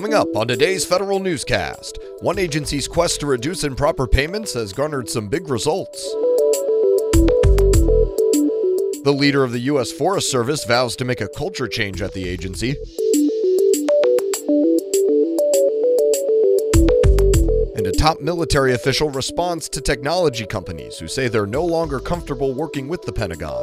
Coming up on today's federal newscast, one agency's quest to reduce improper payments has garnered some big results. The leader of the U.S. Forest Service vows to make a culture change at the agency. And a top military official responds to technology companies who say they're no longer comfortable working with the Pentagon.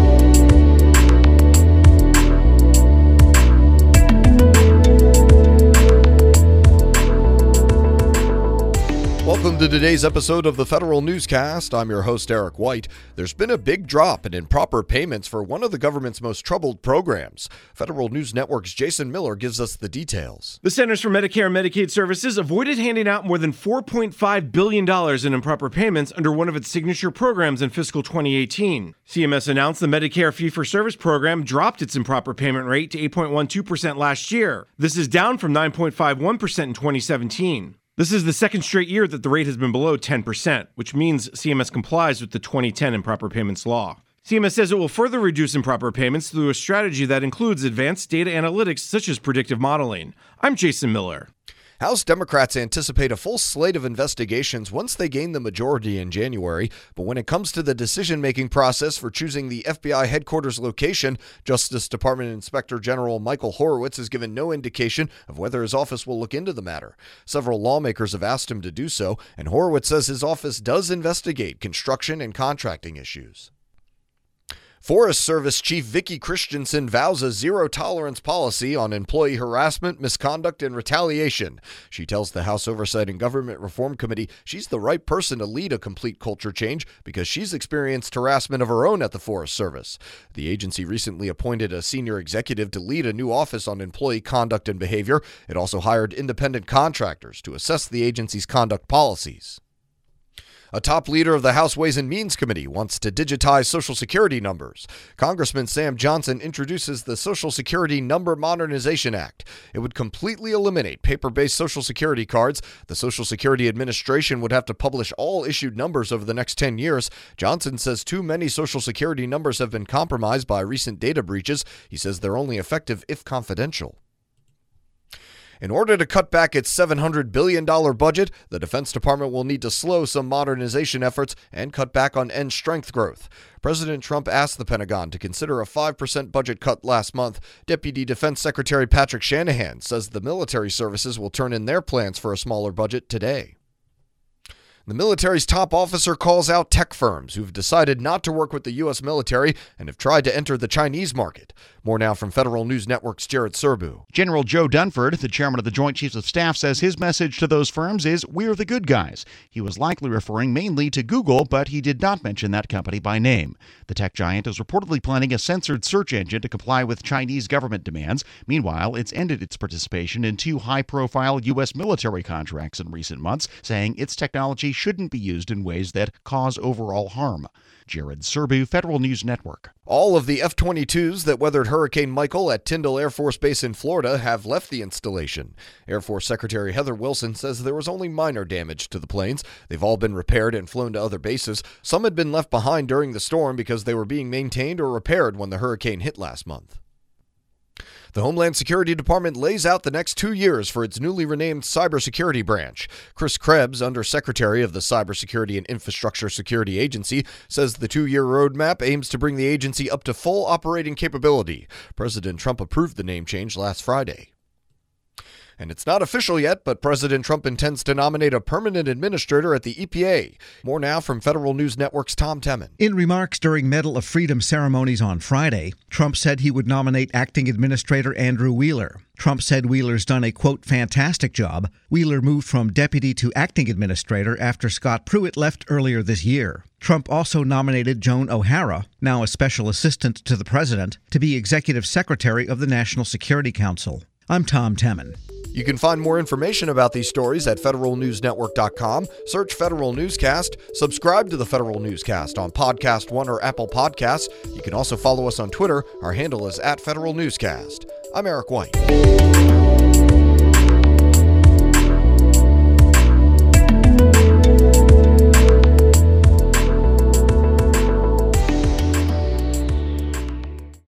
Today's episode of the Federal Newscast. I'm your host, Eric White. There's been a big drop in improper payments for one of the government's most troubled programs. Federal News Network's Jason Miller gives us the details. The Centers for Medicare and Medicaid Services avoided handing out more than $4.5 billion in improper payments under one of its signature programs in fiscal 2018. CMS announced the Medicare fee for service program dropped its improper payment rate to 8.12% last year. This is down from 9.51% in 2017. This is the second straight year that the rate has been below 10%, which means CMS complies with the 2010 improper payments law. CMS says it will further reduce improper payments through a strategy that includes advanced data analytics such as predictive modeling. I'm Jason Miller. House Democrats anticipate a full slate of investigations once they gain the majority in January, but when it comes to the decision making process for choosing the FBI headquarters location, Justice Department Inspector General Michael Horowitz has given no indication of whether his office will look into the matter. Several lawmakers have asked him to do so, and Horowitz says his office does investigate construction and contracting issues. Forest Service Chief Vicki Christiansen vows a zero tolerance policy on employee harassment, misconduct, and retaliation. She tells the House Oversight and Government Reform Committee she's the right person to lead a complete culture change because she's experienced harassment of her own at the Forest Service. The agency recently appointed a senior executive to lead a new office on employee conduct and behavior. It also hired independent contractors to assess the agency's conduct policies. A top leader of the House Ways and Means Committee wants to digitize Social Security numbers. Congressman Sam Johnson introduces the Social Security Number Modernization Act. It would completely eliminate paper based Social Security cards. The Social Security Administration would have to publish all issued numbers over the next 10 years. Johnson says too many Social Security numbers have been compromised by recent data breaches. He says they're only effective if confidential. In order to cut back its $700 billion budget, the Defense Department will need to slow some modernization efforts and cut back on end strength growth. President Trump asked the Pentagon to consider a 5% budget cut last month. Deputy Defense Secretary Patrick Shanahan says the military services will turn in their plans for a smaller budget today. The military's top officer calls out tech firms who've decided not to work with the U.S. military and have tried to enter the Chinese market. More now from Federal News Network's Jared Serbu. General Joe Dunford, the chairman of the Joint Chiefs of Staff, says his message to those firms is We're the good guys. He was likely referring mainly to Google, but he did not mention that company by name. The tech giant is reportedly planning a censored search engine to comply with Chinese government demands. Meanwhile, it's ended its participation in two high profile U.S. military contracts in recent months, saying its shouldn't be used in ways that cause overall harm. Jared Serbu, Federal News Network. All of the F 22s that weathered Hurricane Michael at Tyndall Air Force Base in Florida have left the installation. Air Force Secretary Heather Wilson says there was only minor damage to the planes. They've all been repaired and flown to other bases. Some had been left behind during the storm because they were being maintained or repaired when the hurricane hit last month. The Homeland Security Department lays out the next two years for its newly renamed Cybersecurity Branch. Chris Krebs, Undersecretary of the Cybersecurity and Infrastructure Security Agency, says the two year roadmap aims to bring the agency up to full operating capability. President Trump approved the name change last Friday. And it's not official yet, but President Trump intends to nominate a permanent administrator at the EPA. More now from Federal News Network's Tom Temin. In remarks during Medal of Freedom ceremonies on Friday, Trump said he would nominate acting administrator Andrew Wheeler. Trump said Wheeler's done a quote fantastic job. Wheeler moved from deputy to acting administrator after Scott Pruitt left earlier this year. Trump also nominated Joan O'Hara, now a special assistant to the president, to be executive secretary of the National Security Council. I'm Tom Temin. You can find more information about these stories at federalnewsnetwork.com. Search Federal Newscast. Subscribe to the Federal Newscast on Podcast One or Apple Podcasts. You can also follow us on Twitter. Our handle is at Federal Newscast. I'm Eric White.